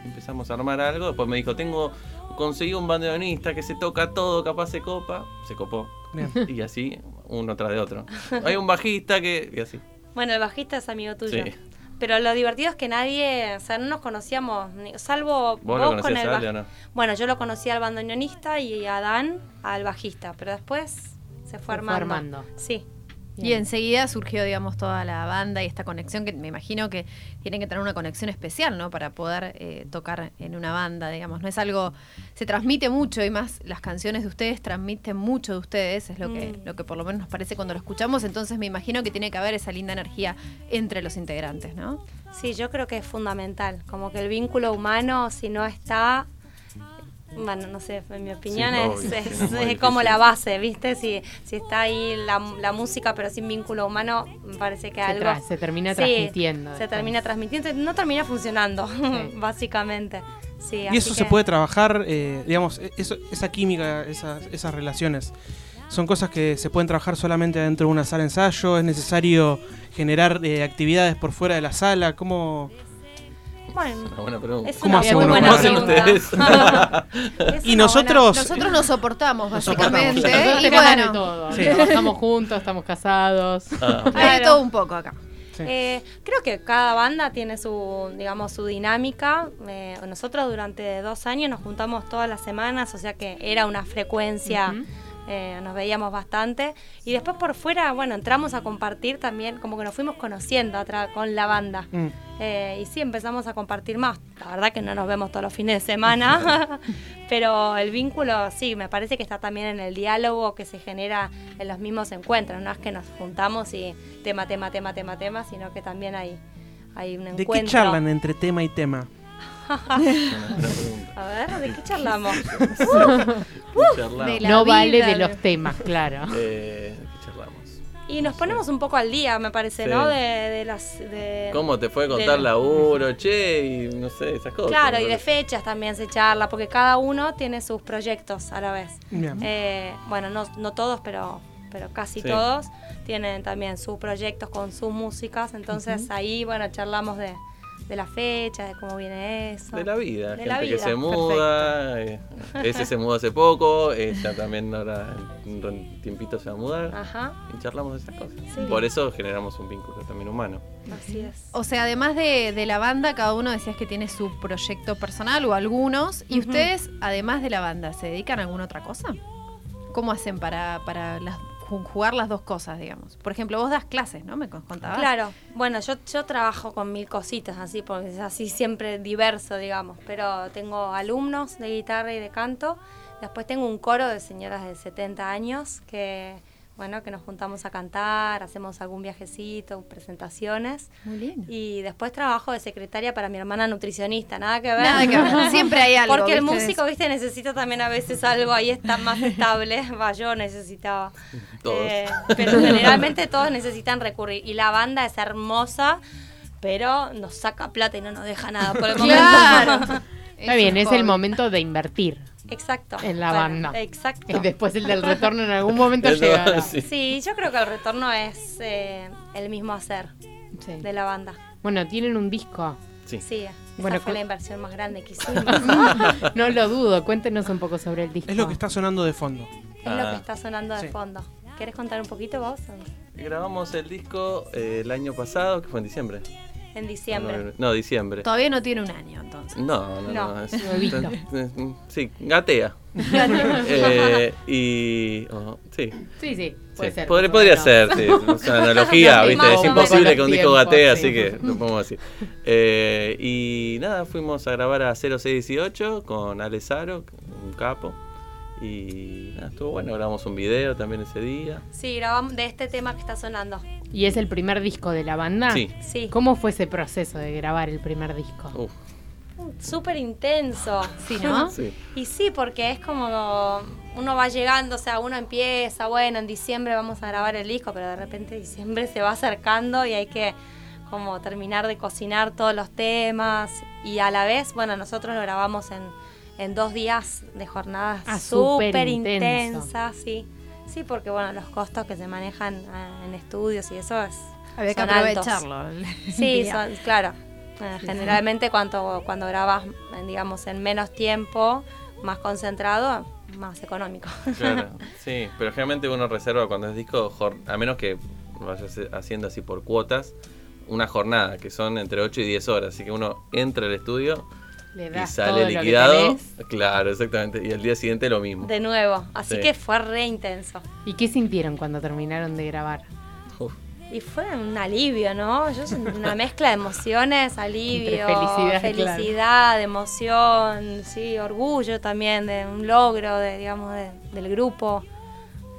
Empezamos a armar algo, después me dijo, tengo, conseguí un bandoneonista que se toca todo, capaz se copa, se copó. Bien. Y así, uno tras de otro. Hay un bajista que... y así. Bueno, el bajista es amigo tuyo. Sí. Pero lo divertido es que nadie, o sea, no nos conocíamos, salvo ¿Vos vos, lo con el a él baj- o no? Bueno, yo lo conocí al bandoneonista y a Dan al bajista, pero después se fue fue armando. armando. Sí. Y enseguida surgió, digamos, toda la banda y esta conexión que me imagino que tienen que tener una conexión especial, ¿no? Para poder eh, tocar en una banda, digamos. No es algo... Se transmite mucho y más las canciones de ustedes transmiten mucho de ustedes, es lo que, Mm. lo que por lo menos nos parece cuando lo escuchamos. Entonces me imagino que tiene que haber esa linda energía entre los integrantes, ¿no? Sí, yo creo que es fundamental. Como que el vínculo humano, si no está, bueno, no sé, en mi opinión Sí, es, obvio, es- es muy es como la base, ¿viste? Si, si está ahí la, la música pero sin vínculo humano, me parece que Se, algo... se termina Sí, transmitiendo. Se después. termina transmitiendo, no termina funcionando, Sí. básicamente. Sí, Y así eso se puede trabajar, eh, digamos, e- eso- esa química, esas, esas relaciones. Son cosas que se pueden trabajar solamente dentro de una sala de ensayo. Es necesario generar eh, actividades por fuera de la sala. ¿Cómo? Bueno, Una buena pregunta. es ¿Cómo una hacen muy uno? buena ¿Cómo hacen pregunta. Es Y nosotros- Nosotros nos soportamos, Nos básicamente. soportamos. Nosotros y bueno, todo. Sí. Trabajamos juntos, estamos casados. Ah, hay de todo un poco acá. Sí. Eh, creo que cada banda tiene su, digamos, su dinámica. Eh, nosotros durante dos años nos juntamos todas las semanas, o sea que era una frecuencia. Eh, nos veíamos bastante. Y después por fuera, bueno, entramos a compartir también, como que nos fuimos conociendo con la banda. Mm. Eh, y sí, empezamos a compartir más. La verdad que no nos vemos todos los fines de semana, pero el vínculo sí, me parece que está también en el diálogo que se genera en los mismos encuentros. No es que nos juntamos y tema, tema, tema, tema, tema, sino que también hay, hay un ¿De encuentro. qué charlan entre tema y tema? A ver, ¿de qué charlamos? De la no vale vida, de de- los temas, claro. Eh, ¿de qué charlamos? y nos ponemos un poco al día, me parece, Sí. ¿no? De, de las... De, ¿Cómo te fue de contar la- laburo, che? Y no sé, esas cosas. Claro, y de fechas también se charla, porque cada uno tiene sus proyectos a la vez. Bien. Eh, bueno, no, no todos, pero, pero casi Sí. todos tienen también sus proyectos con sus músicas. Entonces ahí, bueno, charlamos de, de la fecha, de cómo viene eso. De la vida, De gente la que vida, se muda, eh, ese se mudó hace poco, ella también ahora en un tiempito se va a mudar Ajá, y charlamos de esas cosas. Sí. Por eso generamos un vínculo también humano. así es. O sea, además de, de la banda, cada uno decías que tiene su proyecto personal o algunos. ¿Y ustedes, además de la banda, se dedican a alguna otra cosa? ¿Cómo hacen para, para las- ju- jugar las dos cosas, digamos? Por ejemplo, vos das clases, ¿no? Me con- contabas. Claro, bueno, yo, yo trabajo con mil cositas así, porque es así siempre diverso, digamos, pero tengo alumnos de guitarra y de canto, después tengo un coro de señoras de 70 años que, bueno, que nos juntamos a cantar, hacemos algún viajecito, presentaciones, Muy lindo. y después trabajo de secretaria para mi hermana nutricionista, nada que ver. Nada que ver. Siempre hay algo. Porque el músico, viste, necesita también a veces algo ahí está más estable. Va, yo necesitaba. Todos. Eh, pero generalmente todos necesitan recurrir. Y la banda es hermosa, pero nos saca plata y no nos deja nada por el momento. Claro. Está bien, es el momento de invertir. Exacto. En la Bueno, banda. Exacto. Y después el del retorno en algún momento Eso, llegará. sí. Sí, yo creo que el retorno es eh, el mismo hacer Sí. de la banda. Bueno, tienen un disco. Sí. Sí, esa Bueno, fue la inversión más grande que hicimos. No lo dudo, cuéntenos un poco sobre el disco. Es lo que está sonando de fondo. es lo Ah. que está sonando de Sí. fondo. ¿Quieres contar un poquito vos? Grabamos el disco eh, el año pasado, que fue en diciembre. En diciembre. No, diciembre. Todavía no tiene un año, entonces. No, no, No. no. es- sí, gatea. Eh, y. oh, sí. Sí, sí, puede sí. ser. Podría, ser, sí. Es una analogía, No, ¿viste? Es imposible que un disco gatee, sí. así que lo pongo así. Eh, y nada, fuimos a grabar a 0618 con Ale Saro, un capo. Y nada, estuvo bueno. Grabamos un video también ese día. Sí, grabamos de este tema que está sonando. ¿Y es el primer disco de la banda? Sí. Sí, ¿Cómo fue ese proceso de grabar el primer disco? Uf, súper intenso. Sí, ¿no? sí. Y sí, porque es como uno va llegando, o sea, uno empieza, bueno, en diciembre vamos a grabar el disco, pero de repente diciembre se va acercando y hay que como terminar de cocinar todos los temas y a la vez, bueno, nosotros lo grabamos en, en dos días de jornadas Ah, súper intensas, sí. Sí, porque bueno, los costos que se manejan ah, en estudios y eso es... Había que son altos. aprovecharlo. el Sí, son- claro. Eh, generalmente cuando, cuando grabas, digamos, en menos tiempo, más concentrado, más económico. Claro, sí, pero generalmente uno reserva cuando es disco, a menos que vayas haciendo así por cuotas, una jornada, que son entre 8 y 10 horas. Así que uno entra al estudio Le y sale todo lo que liquidado. tenés. Claro, exactamente. Y el día siguiente lo mismo. De nuevo. Así Sí. que fue re intenso. ¿Y qué sintieron cuando terminaron de grabar? Uf, Y fue un alivio, ¿no? Yo una mezcla de emociones, alivio, Entre felicidad, felicidad, emoción, sí, orgullo también de un logro, de, digamos, de- del grupo.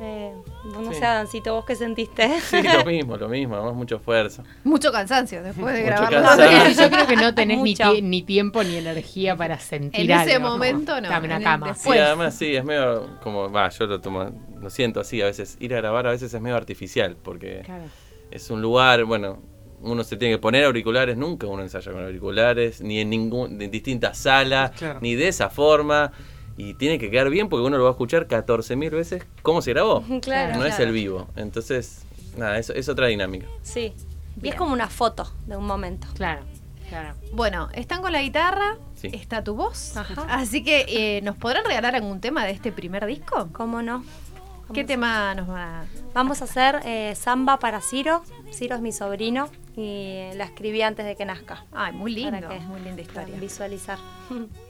Eh, no Sí. sé, Adancito, ¿vos qué sentiste? Sí, lo mismo, lo mismo, además mucho esfuerzo. Mucho cansancio después de cansancio. Yo creo que no tenés ni, tie- ni tiempo ni energía para sentir En ese algo, momento, no, Dame una cama. después. Sí, además sí, es medio como, va, yo lo tomo, lo siento así, a veces ir a grabar a veces es medio artificial, porque Claro. es un lugar, bueno, uno se tiene que poner auriculares, nunca uno ensaya con auriculares, ni en ningún, en distintas salas, Claro. ni de esa forma, y tiene que quedar bien porque uno lo va a escuchar 14.000 veces cómo se grabó, claro. no es el vivo, entonces, nada, eso es otra dinámica. Sí. Y es como una foto de un momento. Claro, claro. Bueno, están con la guitarra, Sí. está tu voz. Ajá. Así que, eh, ¿nos podrán regalar algún tema de este primer disco? ¿Cómo no? ¿Qué tema nos va a.? Vamos a hacer eh, samba para Ciro. Ciro es mi sobrino y la escribí antes de que nazca. Ay, muy lindo, Para que muy linda historia. visualizar.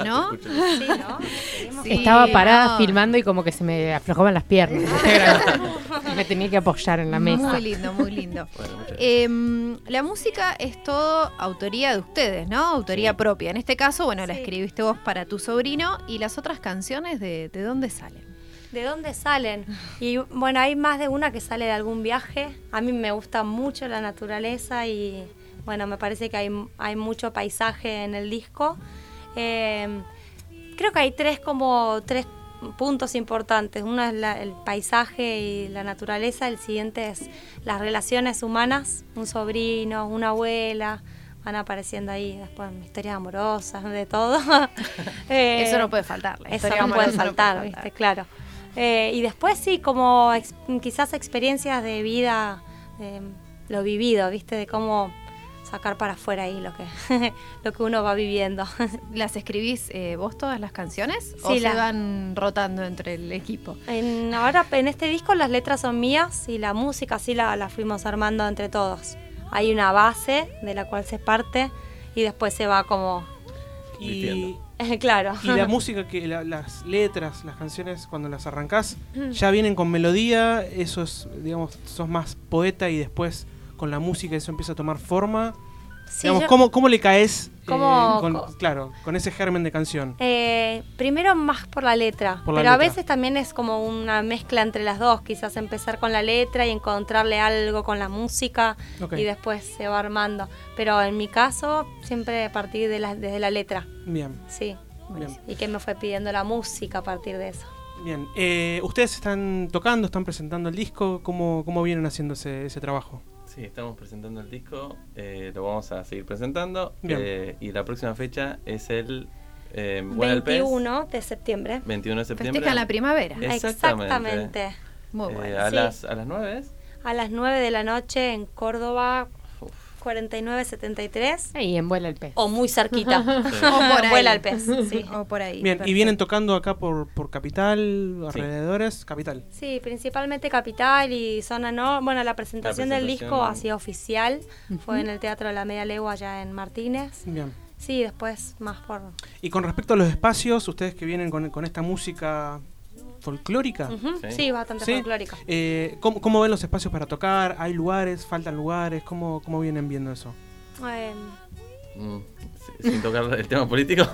¿no? Sí, ¿no? Sí, Estaba parada no. filmando y como que se me aflojaban las piernas. me tenía que apoyar en la mesa. Muy lindo, muy lindo. Bueno. Em, la música es todo autoría de ustedes, ¿no? Autoría Sí. propia. En este caso, bueno, la escribiste vos para tu sobrino y las otras canciones, ¿de, de dónde salen? ¿De dónde salen? Y bueno, hay más de una que sale de algún viaje. A mí me gusta mucho la naturaleza y bueno, me parece que hay, hay mucho paisaje en el disco. Eh, creo que hay tres como tres puntos importantes. Uno es la- el paisaje y la naturaleza, el siguiente es las relaciones humanas, un sobrino, una abuela, van apareciendo ahí después historias amorosas, de todo. Eh, Eso no puede faltar. la eso no puede faltar, puede ¿viste? Claro. Eh, y después sí, como ex- quizás experiencias de vida, de lo vivido, ¿viste? De cómo sacar para afuera ahí lo que, lo que uno va viviendo. ¿Las escribís eh, vos todas las canciones? ¿O se van rotando entre el equipo? En, ahora en este disco las letras son mías y la música sí la, la fuimos armando entre todos. Hay una base de la cual se parte y después se va como... Y, claro. y la música, que la- las letras, las canciones, cuando las arrancás, ya vienen con melodía, eso es, digamos, sos más poeta y después con la música eso empieza a tomar forma. Sí, digamos, yo- ¿cómo, cómo le caes? eh, ¿Cómo- con- co- claro, con ese germen de canción. Eh, primero más por la letra, Por la pero a veces también es como una mezcla entre las dos, quizás empezar con la letra y encontrarle algo con la música y después se va armando. Pero en mi caso, siempre a partir de la, desde la letra, Bien, sí. bien. Y que me fue pidiendo la música a partir de eso. Bien, Eh, ustedes están tocando, están presentando el disco, ¿cómo, cómo vienen haciendo ese, ese trabajo? Sí, estamos presentando el disco, eh, lo vamos a seguir presentando. Eh, y la próxima fecha es el eh, Buena del Pez, 21 de septiembre. 21 de septiembre. Festejan la primavera. Exactamente. Exactamente. Muy Eh, bueno. a, sí. las, ¿A las 9 es? A las 9 de la noche en Córdoba. 4973. Y en vuela el pez. O muy cerquita. Sí. O por ahí. Vuela el pez. Sí. O por ahí. Bien, y vienen tocando acá por, por Capital, alrededores, Capital. Sí, principalmente Capital y Zona No. Bueno, la presentación, del presentación. disco así oficial fue en el Teatro de la Media Legua allá en Martínez. Bien. Sí, después más por... Y con respecto a los espacios, ustedes que vienen con, con esta música folclórica, Sí. Sí, bastante ¿sí? folclórica. Eh, ¿cómo, cómo ven los espacios para tocar? ¿Hay lugares? ¿Faltan lugares? ¿Cómo, cómo vienen viendo eso? Eh, Mm, si- Sin tocar el tema político.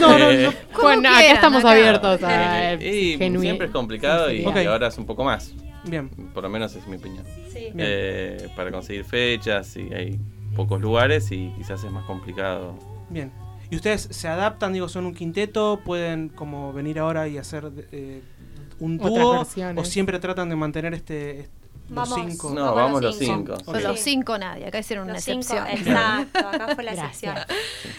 No, no, Eh, no. Como Bueno, acá estamos acá. abiertos a eh, y genui- siempre es complicado y, y ahora es un poco más. Bien. Por lo menos es mi opinión. sí. Eh, para conseguir fechas y hay pocos lugares y quizás es más complicado. Bien. ¿Y ustedes se adaptan? Digo, son un quinteto, pueden como venir ahora y hacer eh, un dúo, o siempre tratan de mantener este, este- los Vamos. cinco. No, vamos los cinco. los Sí. cinco nadie. Acá hicieron una Los cinco, excepción. exacto, acá fue la excepción.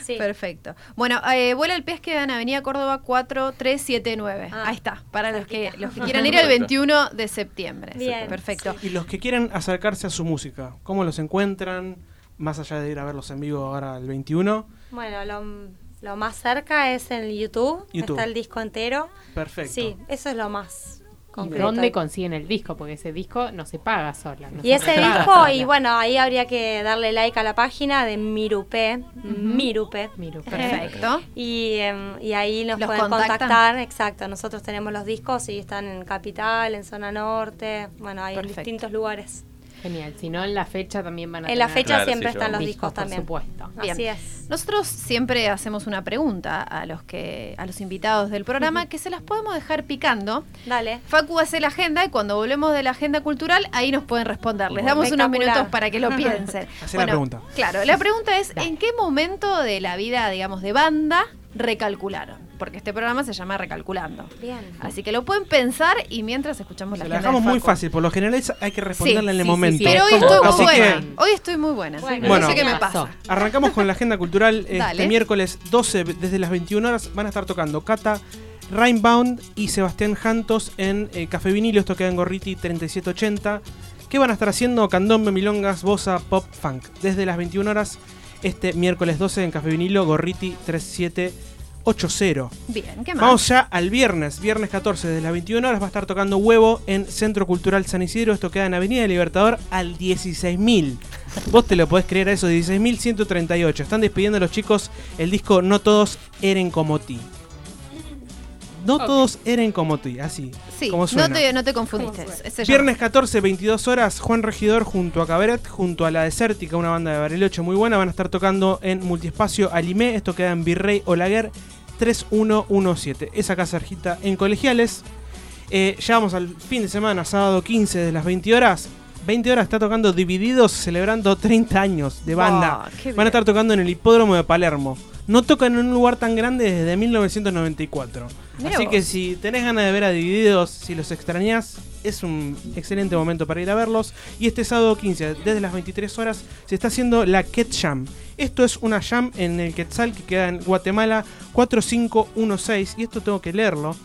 Sí. Perfecto. Bueno, eh, Vuela el Pez queda en Avenida Córdoba 4379. Ah, Ahí está, para los que, los que quieran ir el 21 de septiembre. Bien. Perfecto. Y los que quieren acercarse a su música, ¿cómo los encuentran? Más allá de ir a verlos en vivo ahora el 21. Bueno, lo, lo más cerca es en YouTube. YouTube. Está el disco entero. Perfecto. Sí, eso es lo más ¿Y concreto. dónde consiguen el disco? Porque ese disco no se paga sola. no Y se ese disco, sola. y bueno, ahí habría que darle like a la página de Mirupe. Mirupe. Miru, Perfecto. Y, em, y ahí nos ¿Los pueden contactan? contactar. Exacto, nosotros tenemos los discos y están en Capital, en Zona Norte. Bueno, hay en distintos lugares. Genial. Si no, en la fecha también van a En la fecha Claro, siempre sí, están los discos, discos por también. supuesto. Bien. Así es. Nosotros siempre hacemos una pregunta a los que a los invitados del programa que se las podemos dejar picando. Dale. Facu hace la agenda y cuando volvemos de la agenda cultural ahí nos pueden responder. Les damos unos minutos para que lo piensen. Hacé la pregunta. Claro, la pregunta es ¿en qué momento de la vida, digamos, de banda recalcularon? Porque este programa se llama Recalculando. Bien. Así que lo pueden pensar y mientras escuchamos la Se la agenda dejamos de muy fácil, por lo general es- hay que responderla Sí, en el sí, momento. sí, Pero hoy estoy muy que- buena. Hoy estoy muy buena. Bueno. no sé qué me pasa. Arrancamos con la agenda cultural. Este miércoles 12, desde las 21 horas, van a estar tocando Cata, Rainbound y Sebastián Jantos en eh, Café Vinilo. Esto queda en Gorriti 3780. ¿Qué van a estar haciendo? Candombe, milongas, bossa, pop, funk. Desde las 21 horas, este miércoles 12 en Café Vinilo, Gorriti 3780. Bien, ¿qué más? Vamos ya al viernes, viernes 14, desde las 21 horas va a estar tocando Huevo en Centro Cultural San Isidro. Esto queda en Avenida Libertador al 16.000. Vos te lo podés creer a eso, 16.138. Están despidiendo a los chicos el disco No Todos Eren Como Ti. No todos eren como ti, así. Sí, como no suena. te, no te confundiste. Ese Viernes 14, 22 horas, Juan Regidor junto a Cabaret, junto a La Desértica, una banda de Bariloche muy buena, van a estar tocando en Multiespacio Alimé, esto queda en Virrey Olaguer 3117, esa casa arjita en Colegiales. Eh, ya vamos al fin de semana, sábado 15 de las 20 horas. 20 horas está tocando Divididos, celebrando 30 años de banda. Ah, Van a estar tocando en el hipódromo de Palermo. No tocan en un lugar tan grande desde 1994. Mirá Así vos. que si tenés ganas de ver a Divididos, si los extrañás, es un excelente momento para ir a verlos. Y este sábado 15, desde las 23 horas, se está haciendo la Ket Jam. Esto es una jam en el Quetzal que queda en Guatemala 4516. Y esto tengo que leerlo.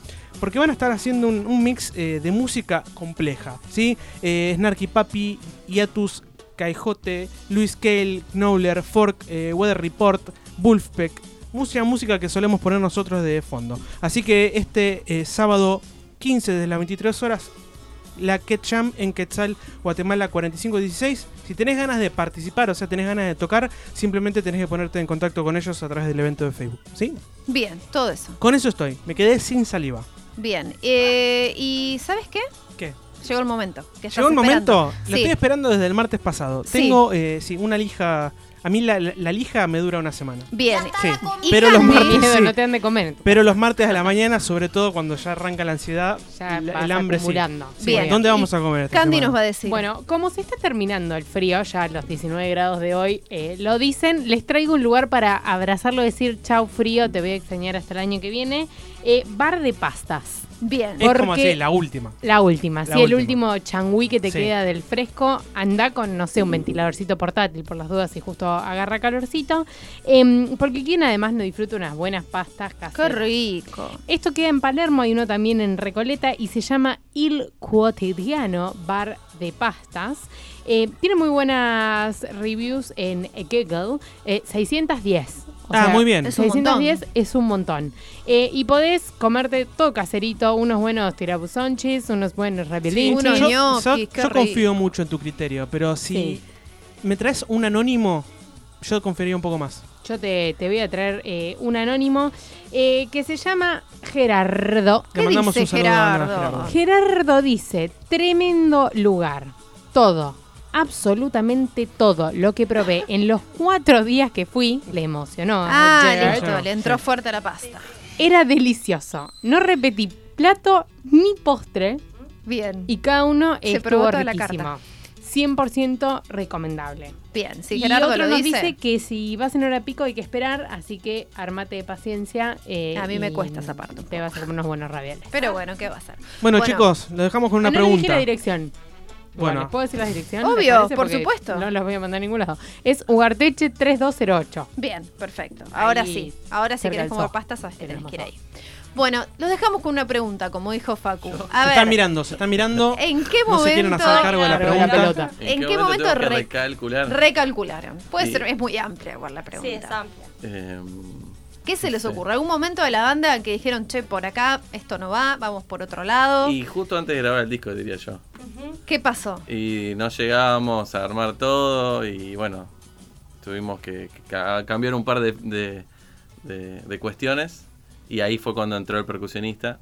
Porque van a estar haciendo un, un mix eh, de música compleja. ¿sí? Eh, Snarky Papi, Iatus, Caijote, Luis Cale, Knowler, Fork, eh, Weather Report, Wolfpack. Música, música que solemos poner nosotros de fondo. Así que este eh, sábado 15 de las 23 horas, la Ketcham en Quetzal, Guatemala 4516. Si tenés ganas de participar, o sea, tenés ganas de tocar, simplemente tenés que ponerte en contacto con ellos a través del evento de Facebook. ¿Sí? Bien, todo eso. Con eso estoy. Me quedé sin saliva. Bien. Eh, ¿Y sabes qué? ¿Qué? Llegó el momento. que ¿Llegó el esperando. momento? Lo Sí. estoy esperando desde el martes pasado. Sí. Tengo, eh, sí, una lija. A mí la, la- la lija me dura una semana. Bien. Sí. Y Pero los martes. Miedo, sí. no te han de comer. Pero los martes a la mañana, sobre todo cuando ya arranca la ansiedad, Ya la- vas el hambre sí. acumulando. Sí. Bien. ¿Dónde Y vamos a comer? esta Candy semana? nos va a decir. Bueno, como se está terminando el frío, ya a los 19 grados de hoy, eh, lo dicen, les traigo un lugar para abrazarlo, decir chau frío, te voy a extrañar hasta el año que viene. Eh, bar de pastas. Bien. Es como Porque- así, la última. La última, La sí, el última. último changüí que te Sí. queda del fresco, anda con, no sé, un ventiladorcito portátil por las dudas si justo agarra calorcito. Em, porque quien además no disfruta unas buenas pastas Qué caseras. rico. Esto queda en Palermo, hay uno también en Recoleta y se llama Il Quotidiano Bar de Pastas. Eh, tiene muy buenas reviews en Google, eh, 610. O Ah, muy bien. Es un 610 es un montón. Eh, y podés comerte todo caserito, unos buenos tirabuzonchis, unos buenos raviolinis. unos yo, yo- confío mucho en tu criterio, pero si Sí. me traes un anónimo, yo confiaría un poco más. Yo te, te voy a traer eh, un anónimo eh, que se llama Gerardo. ¿Qué Le mandamos dice un saludo a Gerardo? Gerardo. Gerardo dice, tremendo lugar. Todo, absolutamente todo lo que probé en los cuatro días que fui, le emocionó. Ah, Gerard. listo, le entró Sí. fuerte a la pasta. Era delicioso. No repetí plato ni postre Bien. y cada uno Se estuvo probó toda la riquísimo. carta. 100% recomendable. Bien, si y Gerardo otro lo nos dice, dice que si vas en hora pico hay que esperar, así que armate de paciencia. eh, A mí me y cuesta esa parte un Te vas a comer unos buenos ravioles. Pero bueno, ¿qué va a ser? Bueno, chicos, lo dejamos con una no les dije pregunta. la dirección. Bueno. ¿les ¿puedo decir la dirección? Obvio, por Porque supuesto. No los voy a mandar a ningún lado. Es Ugarteche 3208. Bien, perfecto. Ahora Ahí, sí. Ahora si querés comer pastas, sabes que tenés que ir ahí. Bueno, los dejamos con una pregunta, como dijo Facu. Se A ver, están mirando, se están mirando. ¿en qué No momento se quieren hacer cargo de la pregunta. pelota. ¿En qué momento tengo que re- recalcular? recalcularon? Puede Sí. ser, es muy amplia igual la pregunta. Sí, es amplia. Em, ¿Qué se les ocurre? ¿Algún momento de la banda que dijeron, che, por acá esto no va, vamos por otro lado? y justo antes de grabar el disco, diría yo. ¿Qué pasó? Y no llegábamos a armar todo y bueno, tuvimos que, que ca- cambiar un par de, de- de- de cuestiones y ahí fue cuando entró el percusionista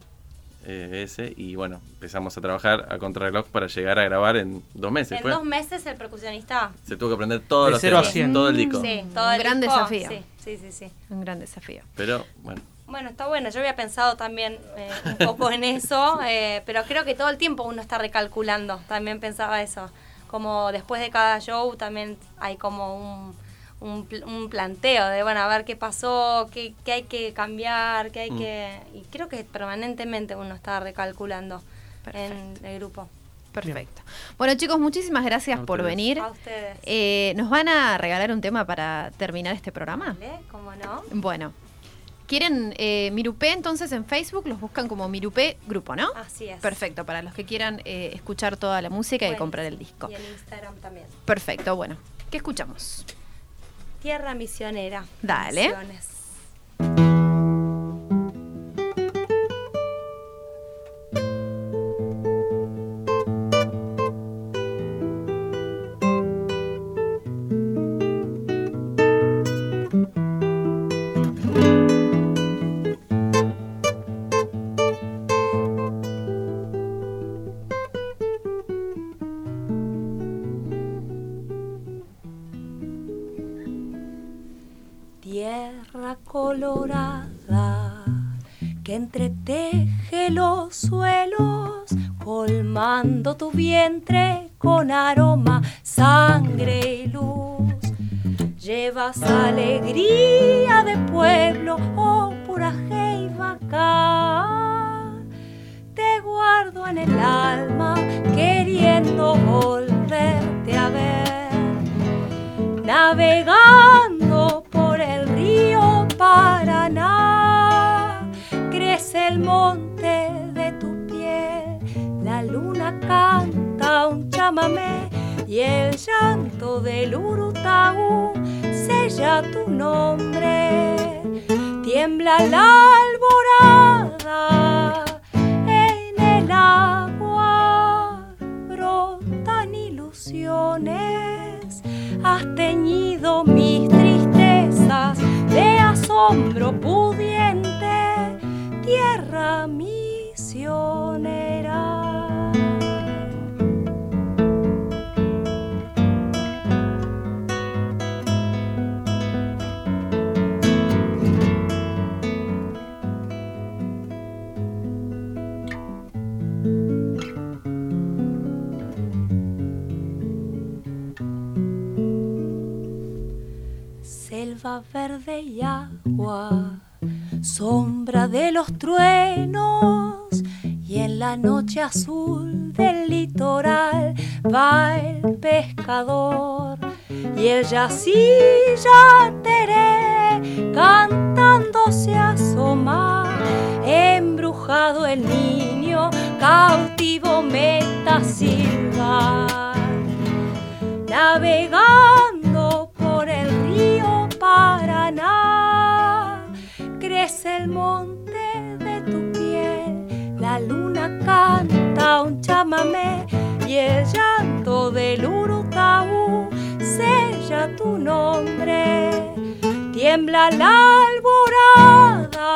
eh, ese y bueno, empezamos a trabajar a contrarreloj para llegar a grabar en dos meses. En fue. dos meses el percusionista. Se tuvo que aprender todos De los cero a temas, cien. todo el disco. Sí, todo Un el gran disco, desafío. Sí, sí, sí, sí. Un gran desafío. Pero bueno, Bueno, está bueno. Yo había pensado también eh, un poco en eso, eh, pero creo que todo el tiempo uno está recalculando. También pensaba eso. Como después de cada show también hay como un, un, un planteo de, bueno, a ver qué pasó, qué, qué hay que cambiar, qué hay Mm. que... Y creo que permanentemente uno está recalculando en el grupo. Perfecto. Bueno, chicos, muchísimas gracias A por ustedes. venir. A ustedes. Eh, ¿Nos van a regalar un tema para terminar este programa? ¿Vale? ¿Cómo no? Bueno. ¿Quieren eh, Mirupé entonces en Facebook? Los buscan como Mirupé Grupo, ¿no? Así es. Perfecto, para los que quieran eh, escuchar toda la música y comprar el disco. Y en Instagram también. Perfecto, bueno. ¿Qué escuchamos? Tierra misionera. Dale. Misiones. Que entreteje los suelos, colmando tu vientre con aroma, sangre y luz. Llevas alegría de pueblo, oh pura jeiba acá. Te guardo en el alma, queriendo volverte a ver navegando el monte de tu piel, la luna canta un chamamé y el llanto del Urutaú sella tu nombre. Tiembla la alborada en el agua, brotan ilusiones. Has teñido mis tristezas de asombro pudiente, tierra misionera. Selva verde y agua, sombra de los truenos, la noche azul del litoral va el pescador y ella sí ya teré cantando se asoma embrujado el niño cautivo meta silbar crece el monte de tu piel. La luna canta un chamamé y el llanto del urutaú sella tu nombre. Tiembla la alborada